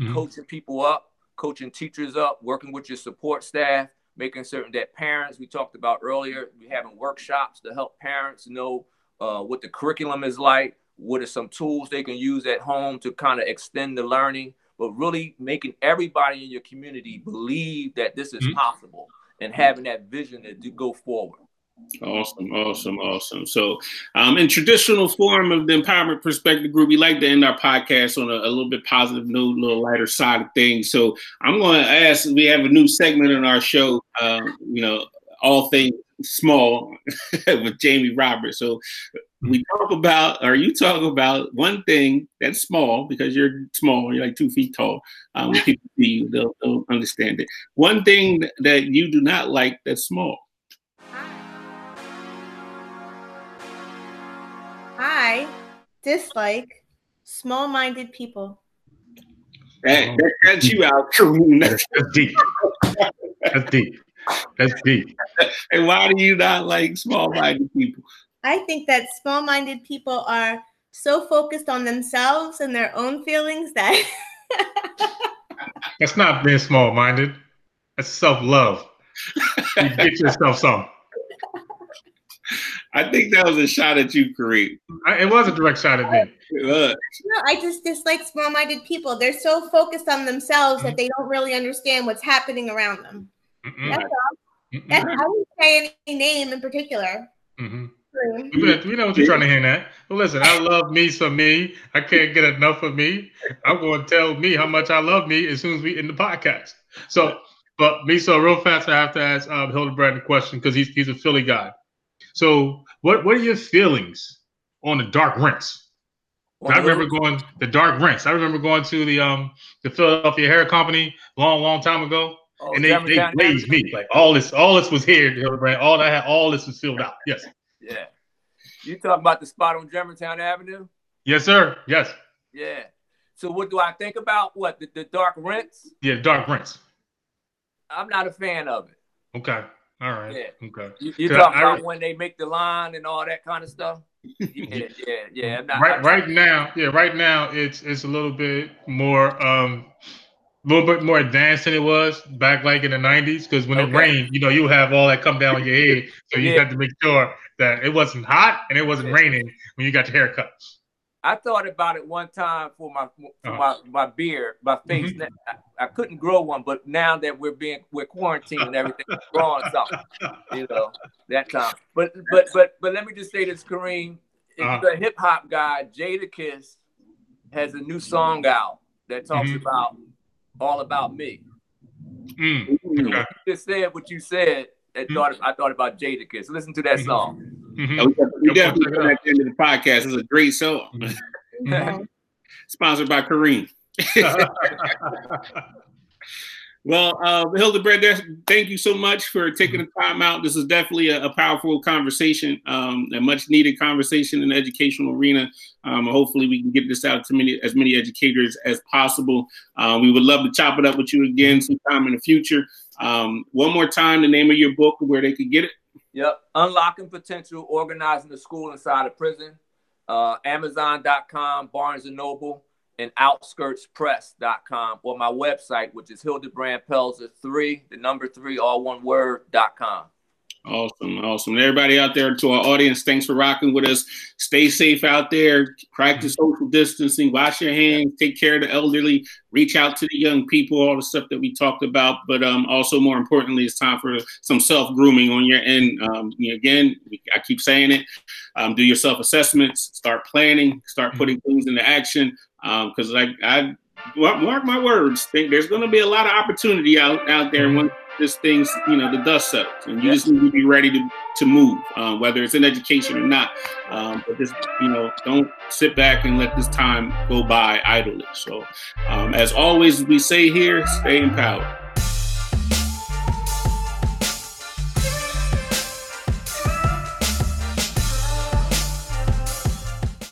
mm-hmm. coaching people up, coaching teachers up, working with your support staff, making certain that parents we talked about earlier, we having workshops to help parents know uh, what the curriculum is like, what are some tools they can use at home to kind of extend the learning, but really making everybody in your community believe that this is mm-hmm. possible and having that vision to go forward. Awesome, awesome, awesome. So, um, in traditional form of the Empowerment Perspective Group, we like to end our podcast on a, a little bit positive note, a little lighter side of things. So, I'm going to ask. We have a new segment in our show. Um, you know, all things small with Jamie Roberts. So, we talk about, or you talk about one thing that's small because you're small, you're like two feet tall. Um, people see you, they'll, they'll understand it. One thing that you do not like that's small. I dislike small minded people. That, oh. that, that's you out, Kareem. That's deep. That's deep. That's deep. And why do you not like small minded people? I think that small minded people are so focused on themselves and their own feelings that. That's not being small minded. That's self love. You get yourself some. I think that was a shot at you, Kareem. It was a direct shot at me. No, I just dislike small-minded people. They're so focused on themselves mm-hmm. that they don't really understand what's happening around them. Mm-hmm. That's all. That's, I wouldn't say any name in particular. Mm-hmm. We know what you're trying to hint at. Well, listen, I love me some me. I can't get enough of me. I'm going to tell me how much I love me as soon as we end the podcast. So, but me, so real fast, I have to ask um, Hilderbrand a question because he's he's a Philly guy. So, what what are your feelings on the dark rinse? I remember going the dark rinse. I remember going to the um the Philadelphia Hair Company long, long time ago, oh, and they, they blazed me like all this all this was here, Hilderbrand. All that had all this was filled out. Yes. Yeah. You talking about the spot on Germantown Avenue? Yes, sir. Yes. Yeah. So what do I think about what the, the dark rinse? Yeah, dark rinse. I'm not a fan of it. Okay. All right. Yeah. Okay. You, you talking I, about I, when they make the line and all that kind of stuff? Yeah, yeah, yeah. Not, right, right now, yeah, right now it's it's a little bit more um a little bit more advanced than it was back like in the 90s because when okay. it rained you know you have all that come down on your head so you yeah. to make sure that it wasn't hot and it wasn't yeah. raining when you got your hair cut I thought about it one time for my for uh-huh. my, my beard, my face. Mm-hmm. I, I, couldn't grow one, but now that we're being we're quarantined and everything, growing something. You know, that time. But but but but let me just say this, Kareem. Uh-huh. you're hip hop guy, Jadakiss, has a new song out that talks mm-hmm. about all about me. Mm. You just said what you said. I mm-hmm. thought I thought about Jadakiss. Listen to that mm-hmm. song. Mm-hmm. We definitely put at the end of the podcast. It's a great song. Mm-hmm. Sponsored by Kareem. well, uh, Hilderbrand, thank you so much for taking the time out. This is definitely a, a powerful conversation, um, a much needed conversation in the educational arena. Um, hopefully, we can get this out to many, as many educators as possible. Uh, we would love to chop it up with you again sometime in the future. Um, one more time, the name of your book, where they could get it. Yep. Unlocking Potential, Organizing the School Inside a Prison. Uh, Amazon.com, Barnes & Noble, and OutskirtsPress.com, or my website, which is Hilderbrand Pelzer 3, the number 3, all one word.com. Awesome, awesome. everybody out there to our audience, thanks for rocking with us. Stay safe out there. Practice social distancing. Wash your hands. Take care of the elderly. Reach out to the young people. All the stuff that we talked about. But um, also, more importantly, it's time for some self grooming on your end. Um, again, I keep saying it. Um, do your self assessments. Start planning. Start putting things into action. Because um, like I mark my words, think there's going to be a lot of opportunity out out there when this thing's you know the dust settles and you yes. just need to be ready to to move um, whether it's in education or not. Um, but just you know don't sit back and let this time go by idly. So um, as always we say here stay empowered